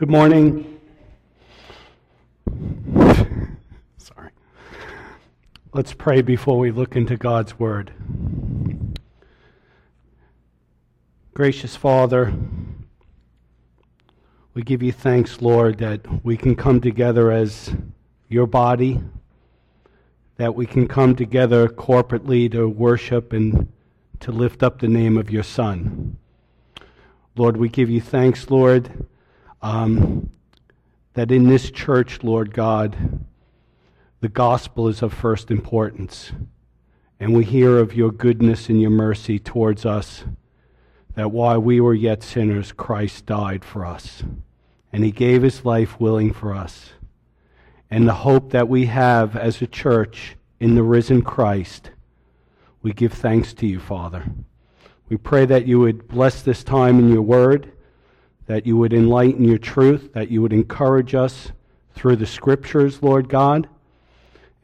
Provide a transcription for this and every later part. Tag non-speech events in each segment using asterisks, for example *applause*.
Good morning. Sorry. Let's pray before we look into God's Word. Gracious Father, we give you thanks, Lord, that we can come together as your body, that we can come together corporately to worship and to lift up the name of your Son. Lord, we give you thanks, Lord, um, that in this church, Lord God, the gospel is of first importance. And we hear of your goodness and your mercy towards us, that while we were yet sinners, Christ died for us. And he gave his life willing for us. And the hope that we have as a church in the risen Christ, we give thanks to you, Father. We pray that you would bless this time in your word, that you would enlighten your truth, that you would encourage us through the scriptures, Lord God.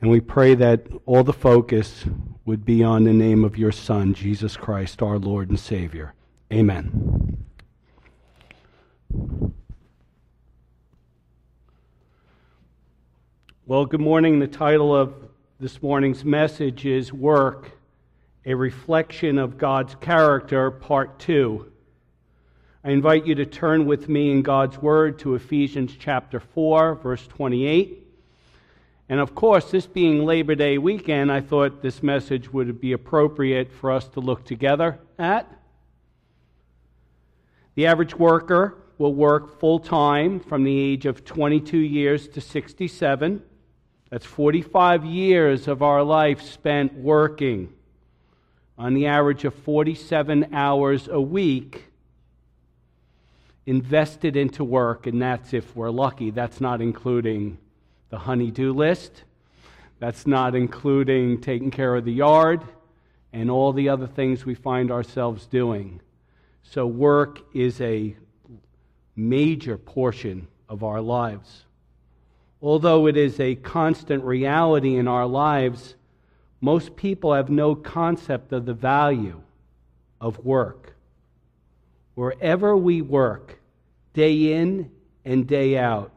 And we pray that all the focus would be on the name of your Son, Jesus Christ, our Lord and Savior. Amen. Well, good morning. The title of this morning's message is Work a reflection of God's character, part two. I invite you to turn with me in God's Word to Ephesians chapter 4, verse 28. And of course, this being Labor Day weekend, I thought this message would be appropriate for us to look together at. The average worker will work full time from the age of 22 years to 67. That's 45 years of our life spent working on the average of 47 hours a week invested into work, and that's if we're lucky. That's not including the honey-do list. That's not including taking care of the yard and all the other things we find ourselves doing. So, work is a major portion of our lives. Although it is a constant reality in our lives, most people have no concept of the value of work. Wherever we work, day in and day out,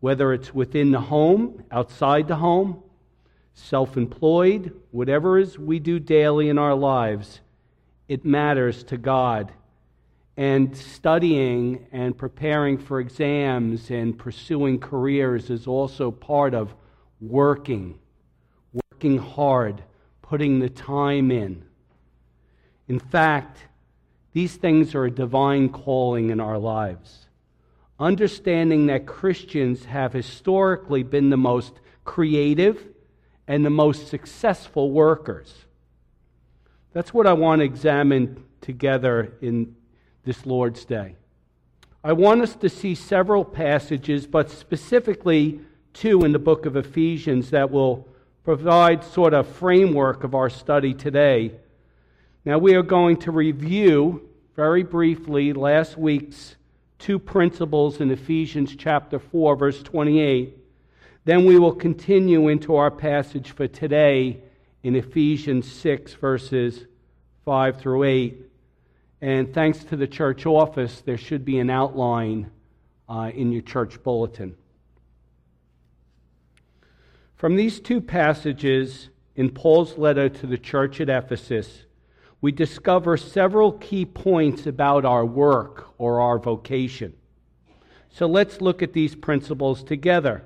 whether it's within the home, outside the home, self employed, whatever is we do daily in our lives, it matters to God. And studying and preparing for exams and pursuing careers is also part of working working hard, putting the time in. In fact, these things are a divine calling in our lives. Understanding that Christians have historically been the most creative and the most successful workers. That's what I want to examine together in this Lord's Day. I want us to see several passages, but specifically two in the book of Ephesians that will provide sort of framework of our study today. Now we are going to review very briefly last week's two principles in Ephesians chapter 4 verse 28. Then we will continue into our passage for today in Ephesians 6 verses 5 through 8. And thanks to the church office, there should be an outline uh, in your church bulletin. From these two passages in Paul's letter to the church at Ephesus, we discover several key points about our work or our vocation. So let's look at these principles together.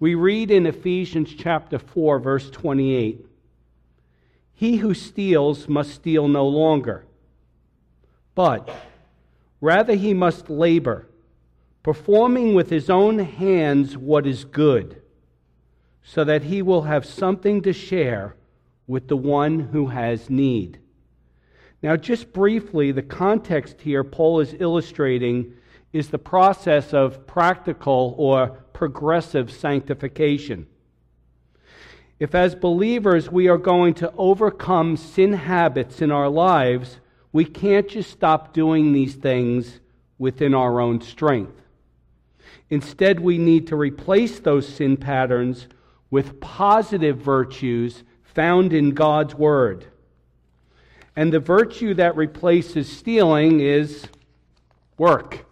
We read in Ephesians chapter 4 verse 28. He who steals must steal no longer, but rather he must labor, performing with his own hands what is good so that he will have something to share with the one who has need. Now, just briefly, the context here Paul is illustrating is the process of practical or progressive sanctification. If, as believers, we are going to overcome sin habits in our lives, we can't just stop doing these things within our own strength. Instead, we need to replace those sin patterns with positive virtues found in God's Word. And the virtue that replaces stealing is work.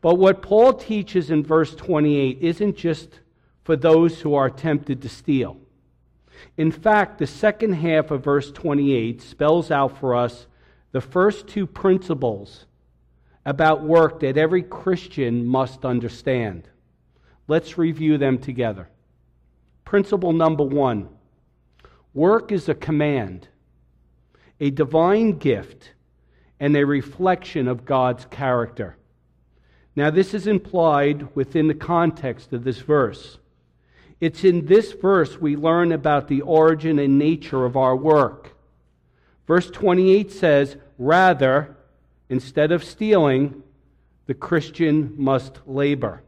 But what Paul teaches in verse 28 isn't just for those who are tempted to steal. In fact, the second half of verse 28 spells out for us the first two principles about work that every Christian must understand. Let's review them together. Principle number one work is a command, a divine gift, and a reflection of God's character. Now, this is implied within the context of this verse. It's in this verse we learn about the origin and nature of our work. Verse 28 says, Rather, instead of stealing, the Christian must labor.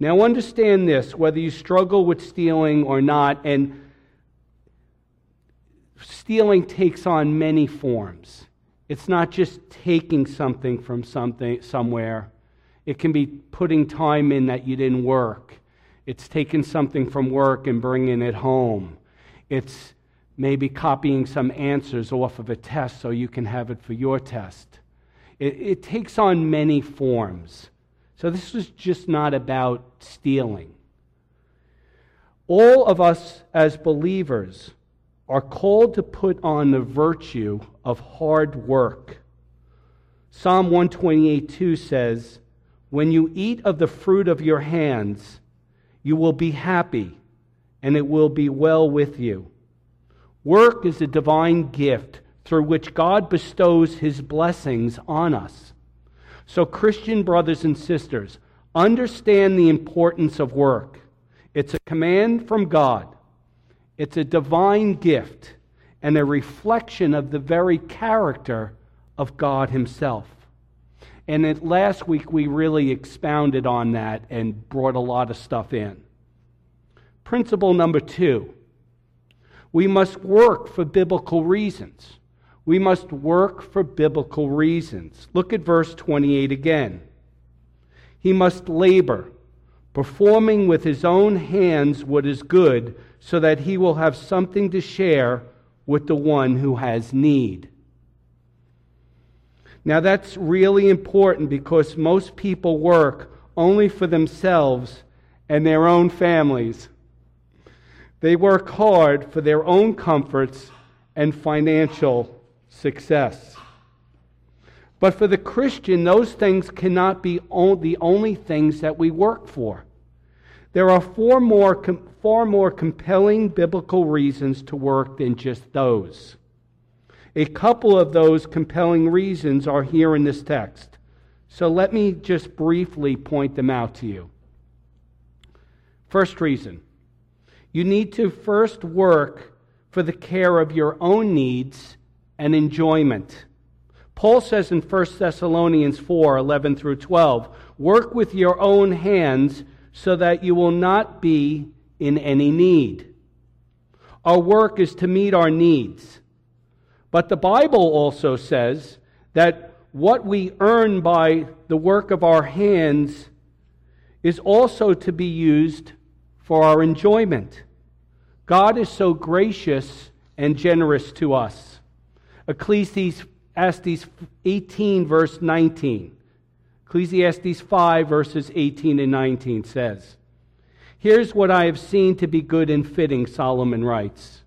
Now, understand this whether you struggle with stealing or not, and stealing takes on many forms. It's not just taking something from something somewhere. It can be putting time in that you didn't work. It's taking something from work and bringing it home. It's maybe copying some answers off of a test so you can have it for your test. It, it takes on many forms. So this was just not about stealing. All of us as believers are called to put on the virtue of hard work. Psalm 128 2 says, When you eat of the fruit of your hands, you will be happy, and it will be well with you. Work is a divine gift through which God bestows his blessings on us. So, Christian brothers and sisters, understand the importance of work. It's a command from God, it's a divine gift, and a reflection of the very character of God Himself. And last week, we really expounded on that and brought a lot of stuff in. Principle number two we must work for biblical reasons. We must work for biblical reasons. Look at verse 28 again. He must labor, performing with his own hands what is good, so that he will have something to share with the one who has need. Now, that's really important because most people work only for themselves and their own families. They work hard for their own comforts and financial success. But for the Christian, those things cannot be the only things that we work for. There are four more, far more compelling biblical reasons to work than just those. A couple of those compelling reasons are here in this text. So let me just briefly point them out to you. First reason you need to first work for the care of your own needs and enjoyment. Paul says in 1 Thessalonians 4 11 through 12, work with your own hands so that you will not be in any need. Our work is to meet our needs. But the Bible also says that what we earn by the work of our hands is also to be used for our enjoyment. God is so gracious and generous to us. Ecclesiastes 18, verse 19. Ecclesiastes 5, verses 18 and 19 says, Here's what I have seen to be good and fitting, Solomon writes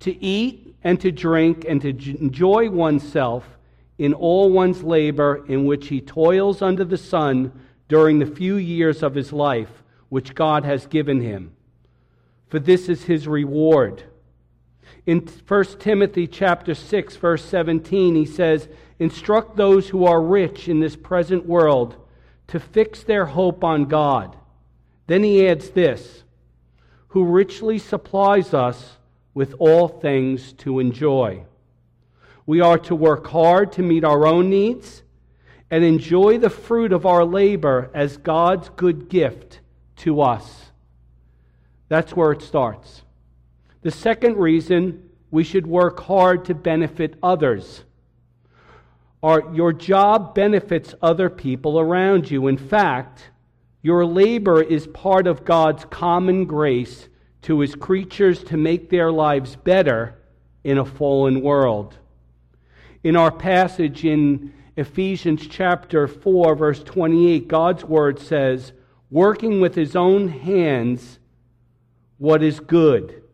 to eat and to drink and to enjoy oneself in all one's labor in which he toils under the sun during the few years of his life which God has given him. For this is his reward. In 1 Timothy chapter 6 verse 17 he says, "Instruct those who are rich in this present world to fix their hope on God." Then he adds this, "who richly supplies us with all things to enjoy." We are to work hard to meet our own needs and enjoy the fruit of our labor as God's good gift to us. That's where it starts. The second reason we should work hard to benefit others. Our, your job benefits other people around you. In fact, your labor is part of God's common grace to his creatures to make their lives better in a fallen world. In our passage in Ephesians chapter 4, verse 28, God's word says, working with his own hands what is good.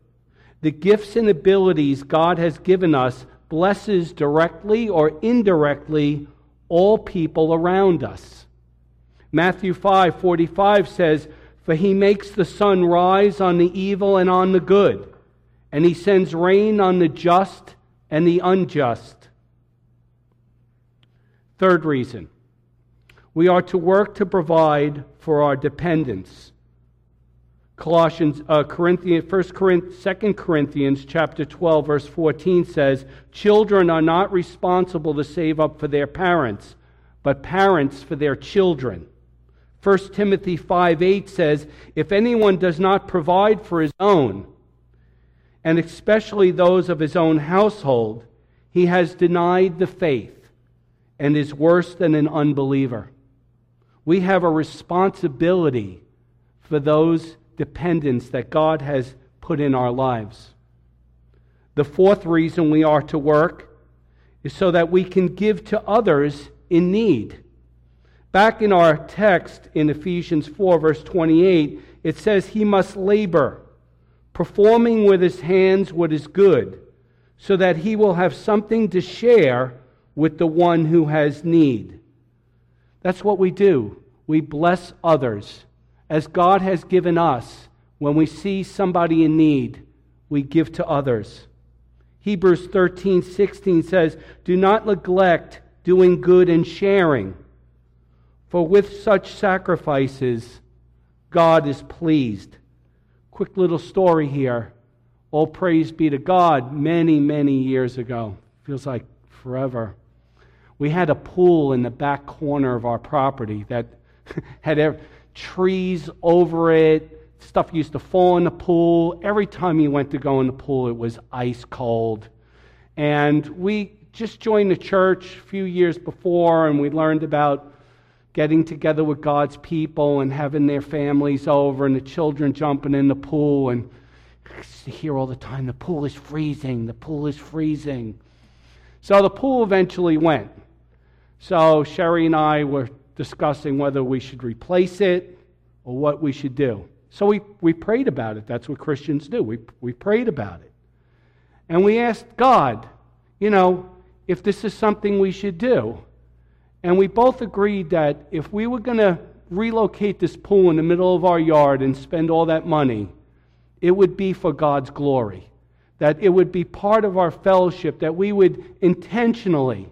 The gifts and abilities God has given us blesses directly or indirectly all people around us. Matthew 5:45 says, "For he makes the sun rise on the evil and on the good, and he sends rain on the just and the unjust." Third reason, we are to work to provide for our dependents. Colossians, uh, Corinthians, 1 Corinthians, 2 Corinthians chapter 12, verse 14 says, Children are not responsible to save up for their parents, but parents for their children. 1 Timothy 5 8 says, If anyone does not provide for his own, and especially those of his own household, he has denied the faith and is worse than an unbeliever. We have a responsibility for those dependents that God has put in our lives. The fourth reason we are to work is so that we can give to others in need. Back in our text in Ephesians 4, verse 28, it says, He must labor, performing with his hands what is good, so that he will have something to share with the one who has need. That's what we do. We bless others as God has given us, when we see somebody in need, we give to others. Hebrews 13, 16 says, Do not neglect doing good and sharing, for with such sacrifices, God is pleased. Quick little story here. All praise be to God. Many, many years ago, feels like forever, we had a pool in the back corner of our property that *laughs* had trees over it. Stuff used to fall in the pool. Every time you went to go in the pool, it was ice cold. And we just joined the church a few years before, and we learned about getting together with God's people and having their families over, and the children jumping in the pool. And I hear all the time, the pool is freezing, the pool is freezing. So the pool eventually went. So Sherry and I were discussing whether we should replace it or what we should do. So we, we prayed about it. That's what Christians do. We, we prayed about it. And we asked God, you know, if this is something we should do. And we both agreed that if we were going to relocate this pool in the middle of our yard and spend all that money, it would be for God's glory. That it would be part of our fellowship, that we would intentionally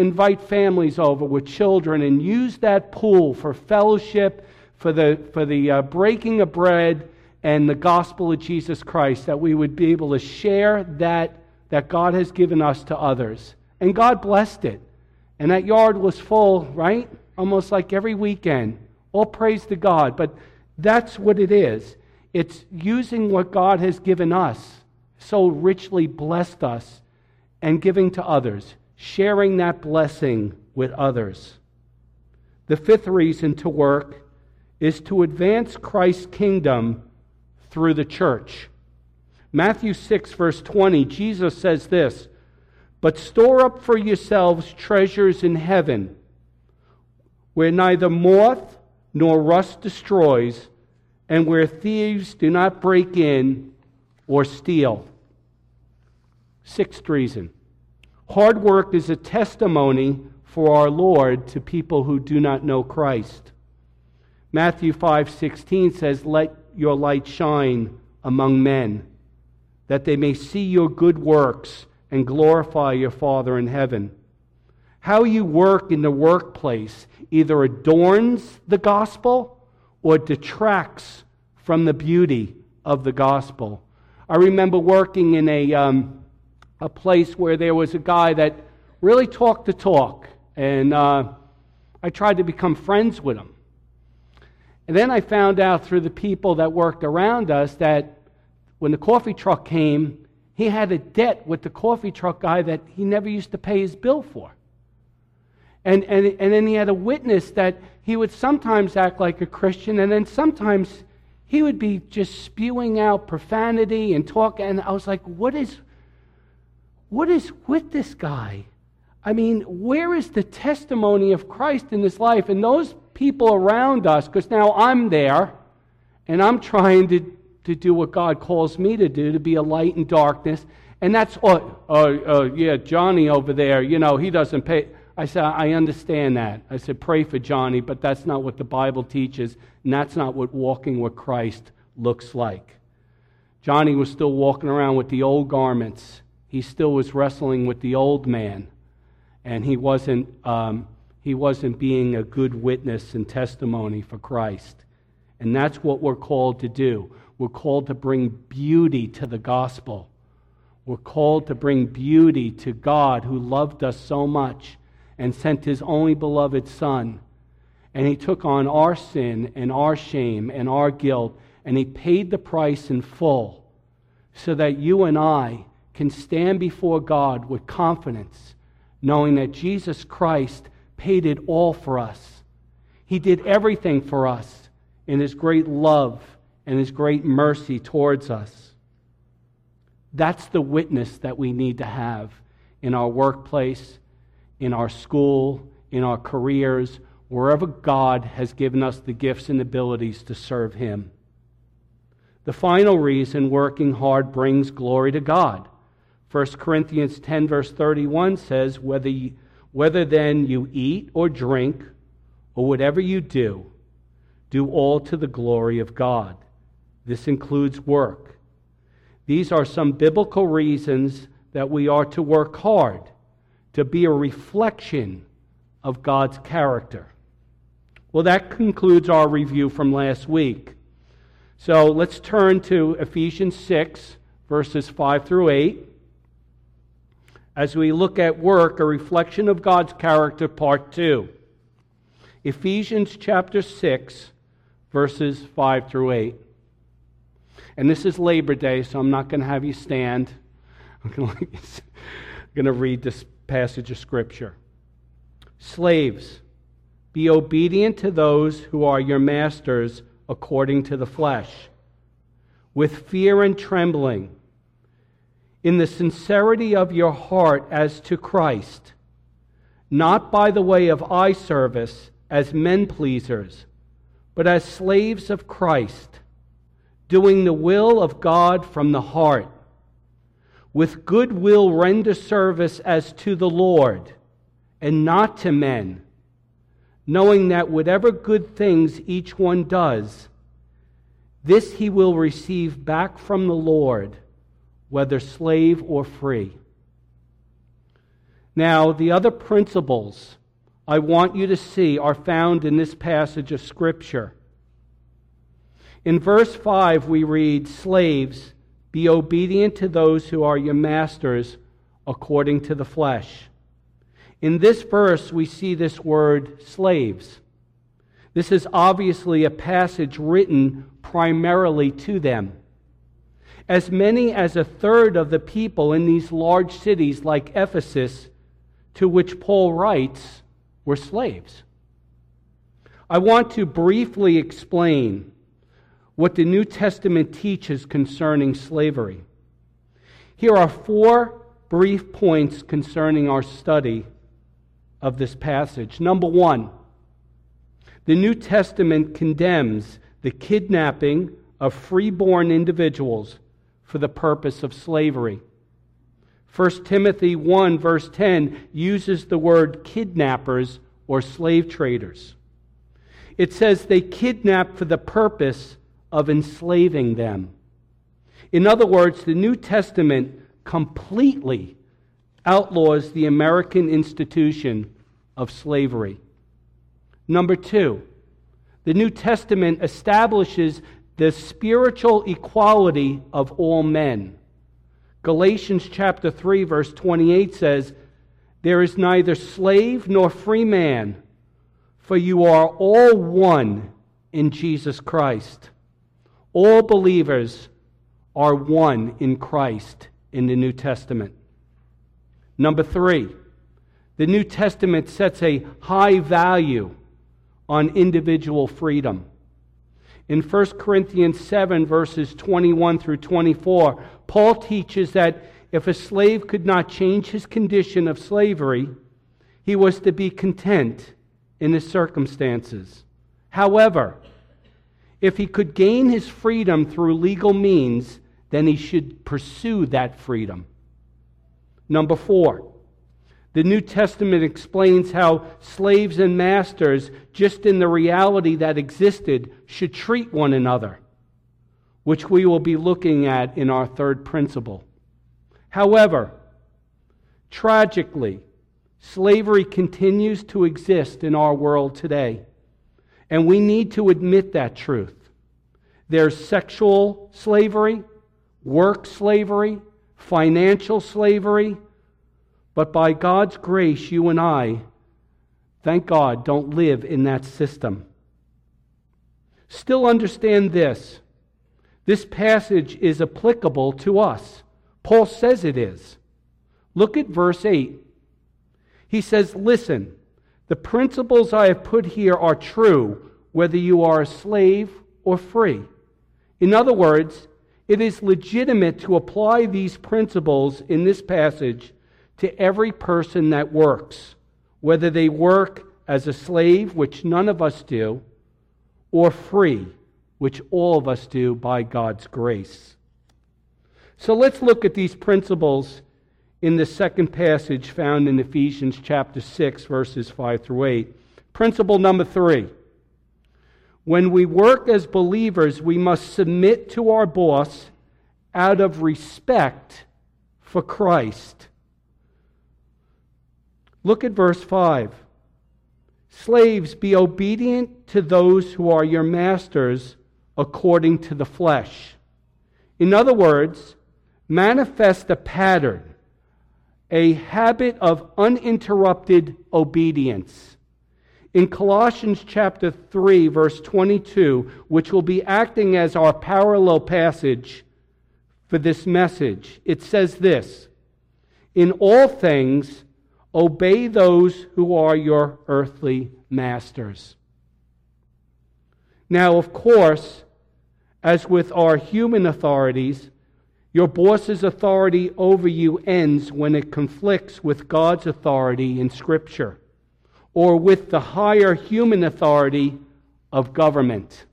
invite families over with children and use that pool for fellowship, for the, for the uh, breaking of bread and the gospel of Jesus Christ, that we would be able to share that that God has given us to others. And God blessed it. And that yard was full, right? Almost like every weekend. All praise to God. But that's what it is. It's using what God has given us, so richly blessed us, and giving to others sharing that blessing with others. The fifth reason to work is to advance Christ's kingdom through the church. Matthew 6, verse 20, Jesus says this But store up for yourselves treasures in heaven, where neither moth nor rust destroys, and where thieves do not break in or steal. Sixth reason Hard work is a testimony for our Lord to people who do not know Christ. Matthew 5:16 says, "Let your light shine among men, that they may see your good works and glorify your Father in heaven." How you work in the workplace either adorns the gospel or detracts from the beauty of the gospel. I remember working in a um, a place where there was a guy that really talked the talk, and uh, I tried to become friends with him. And then I found out through the people that worked around us that when the coffee truck came, he had a debt with the coffee truck guy that he never used to pay his bill for. And, and, and then he had a witness that he would sometimes act like a Christian, and then sometimes he would be just spewing out profanity and talk. And I was like, what is, what is with this guy? I mean, where is the testimony of Christ in this life? And those people around us, because now I'm there and I'm trying to, to do what God calls me to do, to be a light in darkness. And that's, oh, oh, oh, yeah, Johnny over there, you know, he doesn't pay. I said, I understand that. I said, pray for Johnny, but that's not what the Bible teaches, and that's not what walking with Christ looks like. Johnny was still walking around with the old garments. He still was wrestling with the old man, and he wasn't, um, he wasn't being a good witness and testimony for Christ. And that's what we're called to do. We're called to bring beauty to the gospel. We're called to bring beauty to God who loved us so much and sent his only beloved Son. And he took on our sin and our shame and our guilt, and he paid the price in full so that you and I can stand before God with confidence, knowing that Jesus Christ paid it all for us. He did everything for us in his great love and his great mercy towards us. That's the witness that we need to have in our workplace, in our school, in our careers, wherever God has given us the gifts and abilities to serve Him. The final reason working hard brings glory to God. 1 Corinthians 10, verse 31 says, whether, you, whether then you eat or drink or whatever you do, do all to the glory of God. This includes work. These are some biblical reasons that we are to work hard to be a reflection of God's character. Well, that concludes our review from last week. So let's turn to Ephesians 6, verses 5 through 8. As we look at work, a reflection of God's character, part 2. Ephesians chapter 6, verses 5 through 8. And this is Labor Day, so I'm not going to have you stand. *laughs* I'm going to read this passage of Scripture. Slaves, be obedient to those who are your masters according to the flesh, with fear and trembling, in the sincerity of your heart as to Christ, not by the way of eye service as men pleasers, but as slaves of Christ doing the will of God from the heart. With good will render service as to the Lord and not to men, knowing that whatever good things each one does, this he will receive back from the Lord, whether slave or free. Now, the other principles I want you to see are found in this passage of Scripture. In verse 5, we read, Slaves, be obedient to those who are your masters according to the flesh. In this verse, we see this word slaves. This is obviously a passage written primarily to them. As many as a third of the people in these large cities like Ephesus, to which Paul writes, were slaves. I want to briefly explain what the New Testament teaches concerning slavery. Here are four brief points concerning our study of this passage. Number one, the New Testament condemns the kidnapping of freeborn individuals for the purpose of slavery. 1 Timothy 1, verse 10, uses the word kidnappers or slave traders. It says they kidnap for the purpose of enslaving them. In other words, the New Testament completely outlaws the American institution of slavery. Number two, the New Testament establishes the spiritual equality of all men. Galatians chapter 3 verse 28 says, "There is neither slave nor free man, for you are all one in Jesus Christ." All believers are one in Christ in the New Testament. Number three, the New Testament sets a high value on individual freedom. In 1 Corinthians 7, verses 21 through 24, Paul teaches that if a slave could not change his condition of slavery, He was to be content in his circumstances. However, if he could gain his freedom through legal means, then he should pursue that freedom. Number four, the New Testament explains how slaves and masters, just in the reality that existed, should treat one another, which we will be looking at in our third principle. However, tragically, slavery continues to exist in our world today, and we need to admit that truth. There's sexual slavery, work slavery, financial slavery, but by God's grace, you and I, thank God, don't live in that system. Still understand this. This passage is applicable to us. Paul says it is. Look at verse 8. He says, Listen, the principles I have put here are true, whether you are a slave or free. In other words, it is legitimate to apply these principles in this passage to every person that works, whether they work as a slave, which none of us do, or free, which all of us do by God's grace. So let's look at these principles in the second passage found in Ephesians chapter 6, verses 5 through 8. Principle number three. When we work as believers, we must submit to our boss out of respect for Christ. Look at verse 5. Slaves, be obedient to those who are your masters according to the flesh. In other words, manifest a pattern, a habit of uninterrupted obedience. In Colossians chapter 3, verse 22, which will be acting as our parallel passage for this message, it says this In all things, Obey those who are your earthly masters. Now, of course, as with our human authorities, your boss's authority over you ends when it conflicts with God's authority in Scripture or with the higher human authority of government.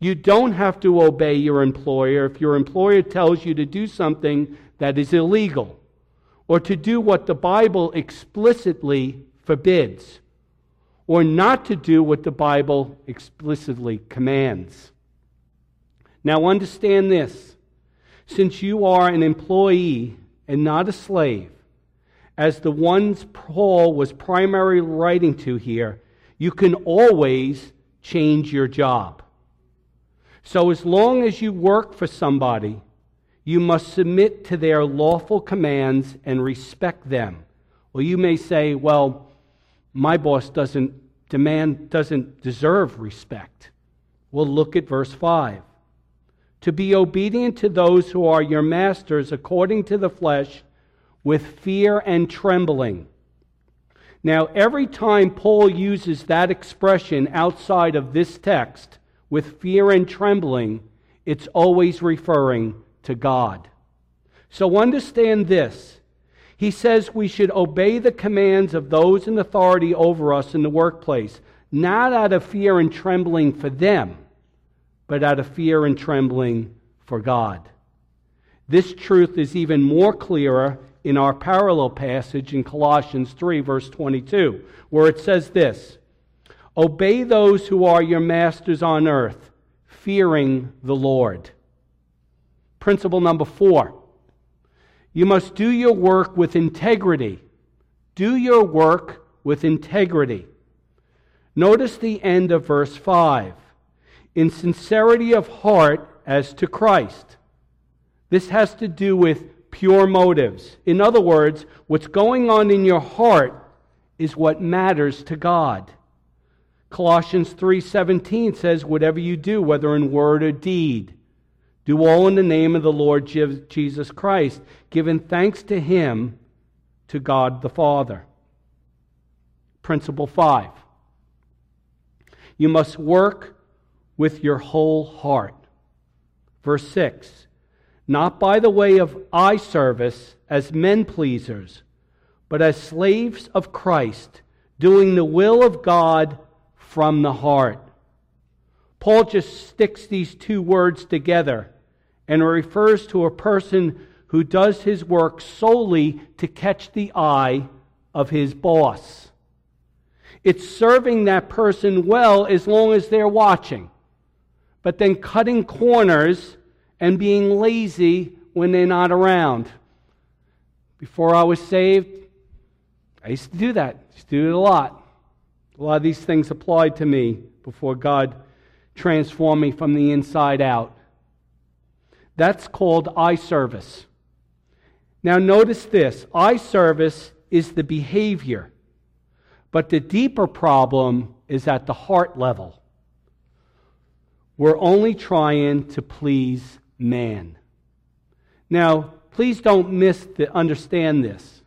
You don't have to obey your employer if your employer tells you to do something that is illegal or to do what the Bible explicitly forbids, or not to do what the Bible explicitly commands. Now, understand this since you are an employee and not a slave, as the ones Paul was primarily writing to here, you can always change your job. So, as long as you work for somebody, you must submit to their lawful commands and respect them. Well, you may say, well, my boss doesn't demand, doesn't deserve respect. Well, look at verse 5. To be obedient to those who are your masters according to the flesh with fear and trembling. Now, every time Paul uses that expression outside of this text, with fear and trembling, it's always referring to God. So understand this. He says we should obey the commands of those in authority over us in the workplace, not out of fear and trembling for them, but out of fear and trembling for God. This truth is even more clearer in our parallel passage in Colossians 3, verse 22, where it says this Obey those who are your masters on earth, fearing the Lord. Principle number four you must do your work with integrity. Do your work with integrity. Notice the end of verse 5 in sincerity of heart as to Christ. This has to do with pure motives. In other words, what's going on in your heart is what matters to God. Colossians 3:17 says whatever you do whether in word or deed do all in the name of the Lord Jesus Christ, giving thanks to Him, to God the Father. Principle five you must work with your whole heart. Verse 6 Not by the way of eye service as men pleasers, but as slaves of Christ, doing the will of God from the heart. Paul just sticks these two words together and refers to a person who does his work solely to catch the eye of his boss. It's serving that person well as long as they're watching, but then cutting corners and being lazy when they're not around. Before I was saved, I used to do that. I used to do it a lot. A lot of these things applied to me before God transformed me from the inside out. That's called eye service. Now, notice this eye service is the behavior, but the deeper problem is at the heart level. We're only trying to please man. Now, please don't miss the, understand this.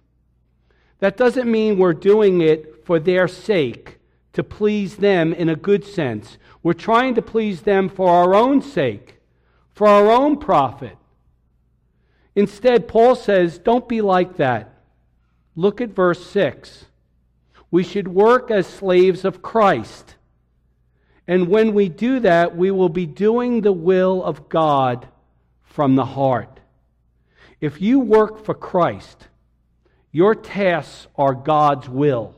That doesn't mean we're doing it for their sake, to please them in a good sense. We're trying to please them for our own sake, for our own profit. Instead, Paul says, don't be like that. Look at verse 6. We should work as slaves of Christ. And when we do that, we will be doing the will of God from the heart. If you work for Christ, your tasks are God's will,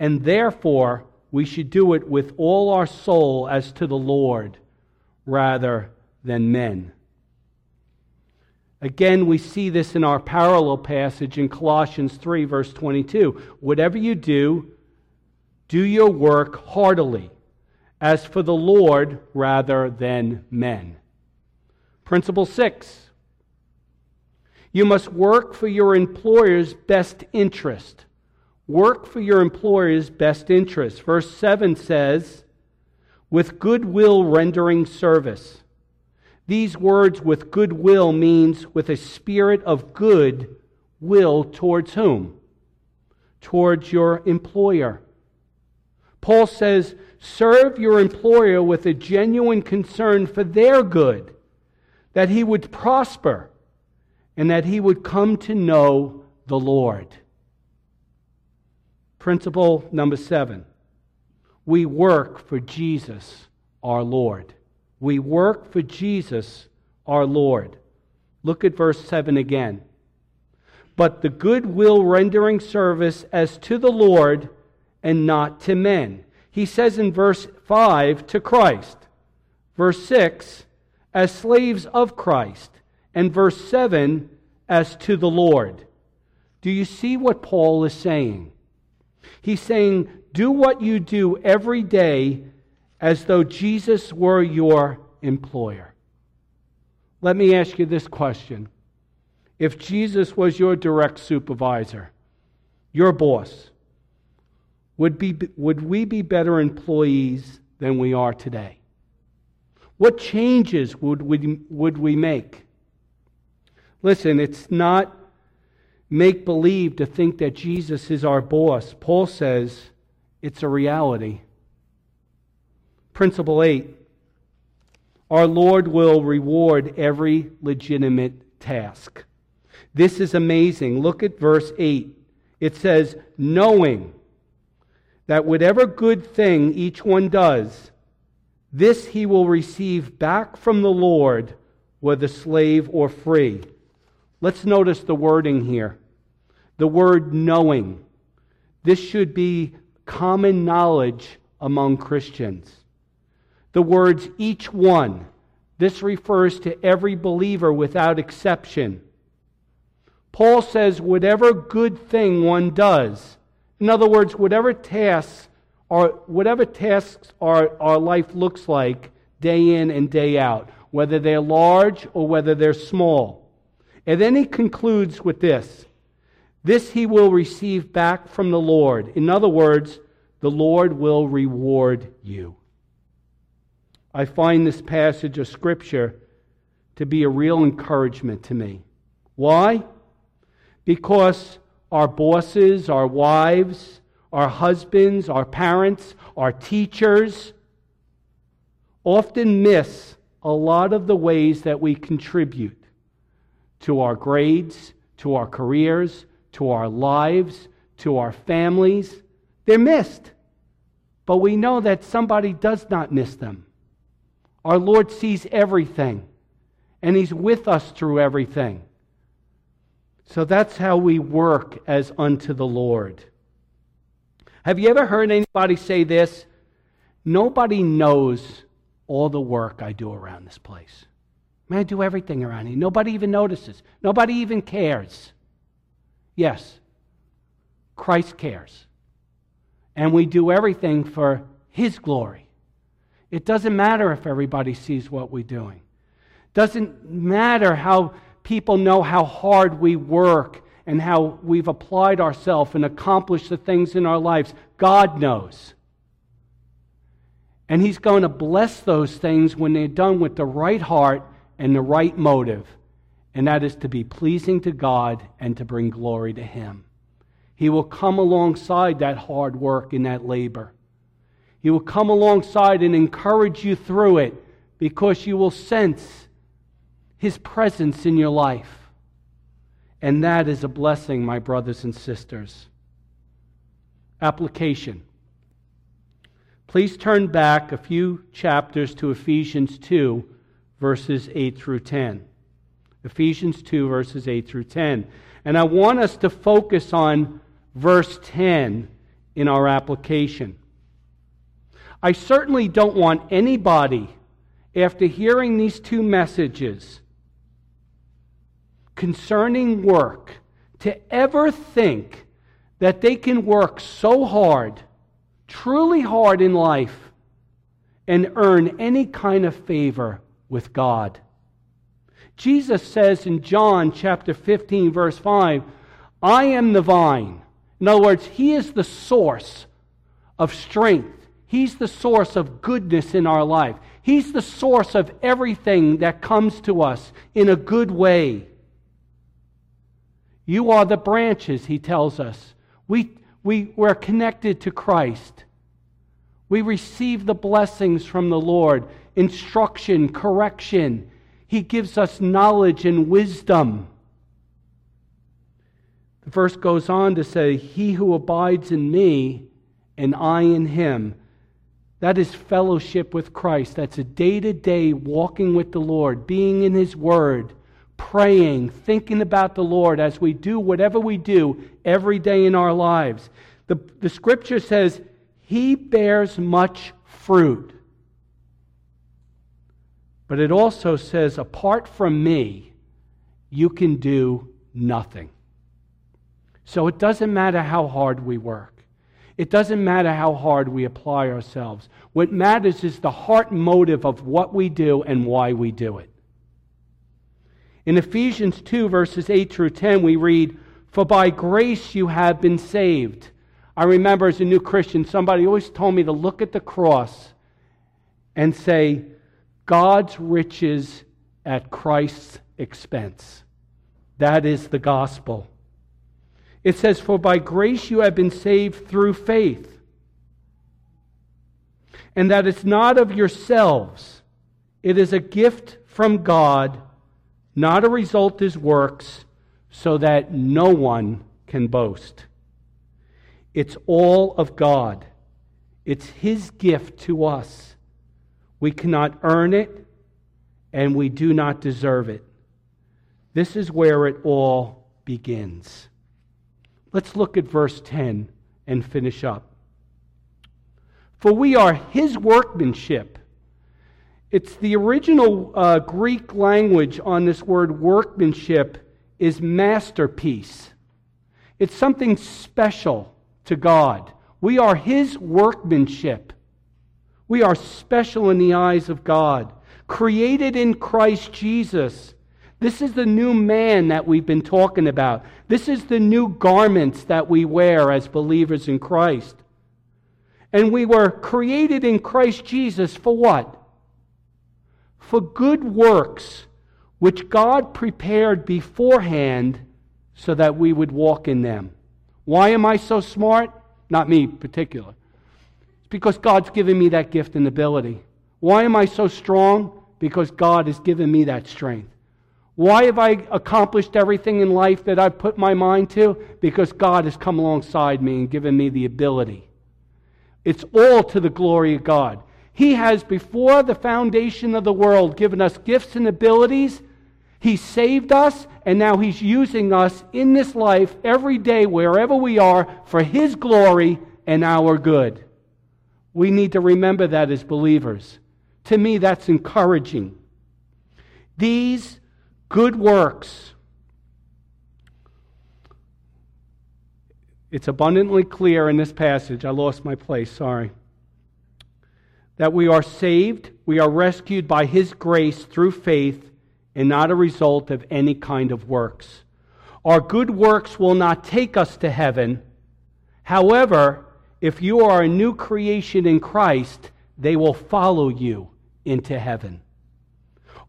and therefore we should do it with all our soul as to the Lord rather than men. Again, we see this in our parallel passage in Colossians 3, verse 22. Whatever you do, do your work heartily, as for the Lord rather than men. Principle 6 You must work for your employer's best interest. Work for your employer's best interest. Verse 7 says, with goodwill rendering service these words with goodwill means with a spirit of good will towards whom? Towards your employer. Paul says, serve your employer with a genuine concern for their good, that he would prosper and that he would come to know the Lord. Principle number seven we work for Jesus our Lord. We work for Jesus our Lord. Look at verse 7 again. But the goodwill rendering service as to the Lord and not to men. He says in verse 5 to Christ. Verse 6 as slaves of Christ. And verse 7 as to the Lord. Do you see what Paul is saying? He's saying, do what you do every day as though Jesus were your employer. Let me ask you this question. If Jesus was your direct supervisor, your boss, would, be, would we be better employees than we are today? What changes would we, would we make? Listen, it's not make believe to think that Jesus is our boss. Paul says it's a reality. Principle 8 Our Lord will reward every legitimate task. This is amazing. Look at verse 8. It says, knowing that whatever good thing each one does, this he will receive back from the Lord, whether slave or free. Let's notice the wording here. The word knowing. This should be common knowledge among Christians. The words each one, this refers to every believer without exception. Paul says, whatever good thing one does, in other words, whatever tasks or whatever tasks our, our life looks like day in and day out, whether they're large or whether they're small. And then he concludes with this this he will receive back from the Lord. In other words, the Lord will reward you. I find this passage of Scripture to be a real encouragement to me. Why? Because our bosses, our wives, our husbands, our parents, our teachers often miss a lot of the ways that we contribute to our grades, to our careers, to our lives, to our families. They're missed. But we know that somebody does not miss them. Our Lord sees everything, and He's with us through everything. So that's how we work as unto the Lord. Have you ever heard anybody say this? Nobody knows all the work I do around this place. Man, I do everything around here. Nobody even notices. Nobody even cares. Yes, Christ cares. And we do everything for His glory. It doesn't matter if everybody sees what we're doing. Doesn't matter how people know how hard we work and how we've applied ourselves and accomplished the things in our lives. God knows. And He's going to bless those things when they're done with the right heart and the right motive, and that is to be pleasing to God and to bring glory to Him. He will come alongside that hard work and that labor. He will come alongside and encourage you through it because you will sense His presence in your life. And that is a blessing, my brothers and sisters. Application. Please turn back a few chapters to Ephesians 2, verses 8 through 10. Ephesians 2, verses 8 through 10. And I want us to focus on verse 10 in our application. I certainly don't want anybody, after hearing these two messages concerning work, to ever think that they can work so hard, truly hard in life, and earn any kind of favor with God. Jesus says in John chapter 15, verse 5, I am the vine in other words, He is the source of strength. He's the source of goodness in our life. He's the source of everything that comes to us in a good way. You are the branches, he tells us. We, we, we're connected to Christ. We receive the blessings from the Lord instruction, correction. He gives us knowledge and wisdom. The verse goes on to say, He who abides in me and I in him. That is fellowship with Christ. That's a day to day walking with the Lord, being in His Word, praying, thinking about the Lord as we do whatever we do every day in our lives. The, the scripture says, He bears much fruit. But it also says, apart from me, you can do nothing. So it doesn't matter how hard we work. It doesn't matter how hard we apply ourselves. What matters is the heart motive of what we do and why we do it. In Ephesians 2, verses 8 through 10, we read, For by grace you have been saved. I remember as a new Christian, somebody always told me to look at the cross and say, God's riches at Christ's expense. That is the gospel. It says, For by grace you have been saved through faith. And that it's not of yourselves, it is a gift from God, not a result of works, so that no one can boast. It's all of God. It's His gift to us. We cannot earn it, and we do not deserve it. This is where it all begins. Let's look at verse 10 and finish up. For we are his workmanship. It's the original uh, Greek language on this word workmanship is masterpiece. It's something special to God. We are his workmanship. We are special in the eyes of God, created in Christ Jesus this is the new man that we've been talking about. This is the new garments that we wear as believers in Christ. And we were created in Christ Jesus for what? For good works, which God prepared beforehand so that we would walk in them. Why am I so smart? Not me particular. It's because God's given me that gift and ability. Why am I so strong? Because God has given me that strength. Why have I accomplished everything in life that I've put my mind to? Because God has come alongside me and given me the ability. It's all to the glory of God. He has, before the foundation of the world, given us gifts and abilities. He saved us, and now He's using us in this life every day, wherever we are, for His glory and our good. We need to remember that as believers. To me, that's encouraging. These good works. It's abundantly clear in this passage. I lost my place, sorry. That we are saved, we are rescued by His grace through faith, and not a result of any kind of works. Our good works will not take us to heaven. However, if you are a new creation in Christ, they will follow you into heaven.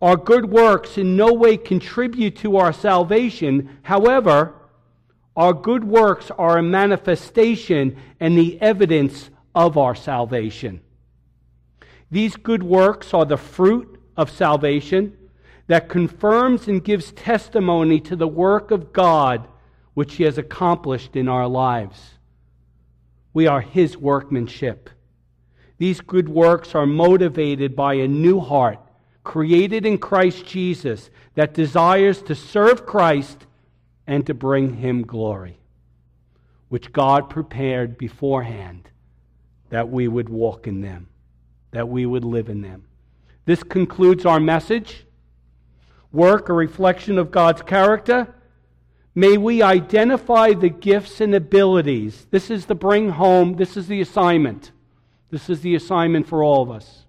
Our good works in no way contribute to our salvation. However, our good works are a manifestation and the evidence of our salvation. These good works are the fruit of salvation that confirms and gives testimony to the work of God which He has accomplished in our lives. We are His workmanship. These good works are motivated by a new heart created in Christ Jesus that desires to serve Christ and to bring him glory, which God prepared beforehand that we would walk in them, that we would live in them. This concludes our message. Work, a reflection of God's character. May we identify the gifts and abilities. This is the bring home, this is the assignment. This is the assignment for all of us.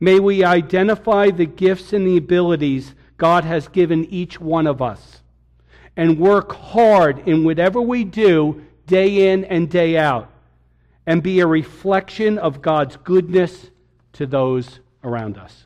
May we identify the gifts and the abilities God has given each one of us and work hard in whatever we do day in and day out and be a reflection of God's goodness to those around us.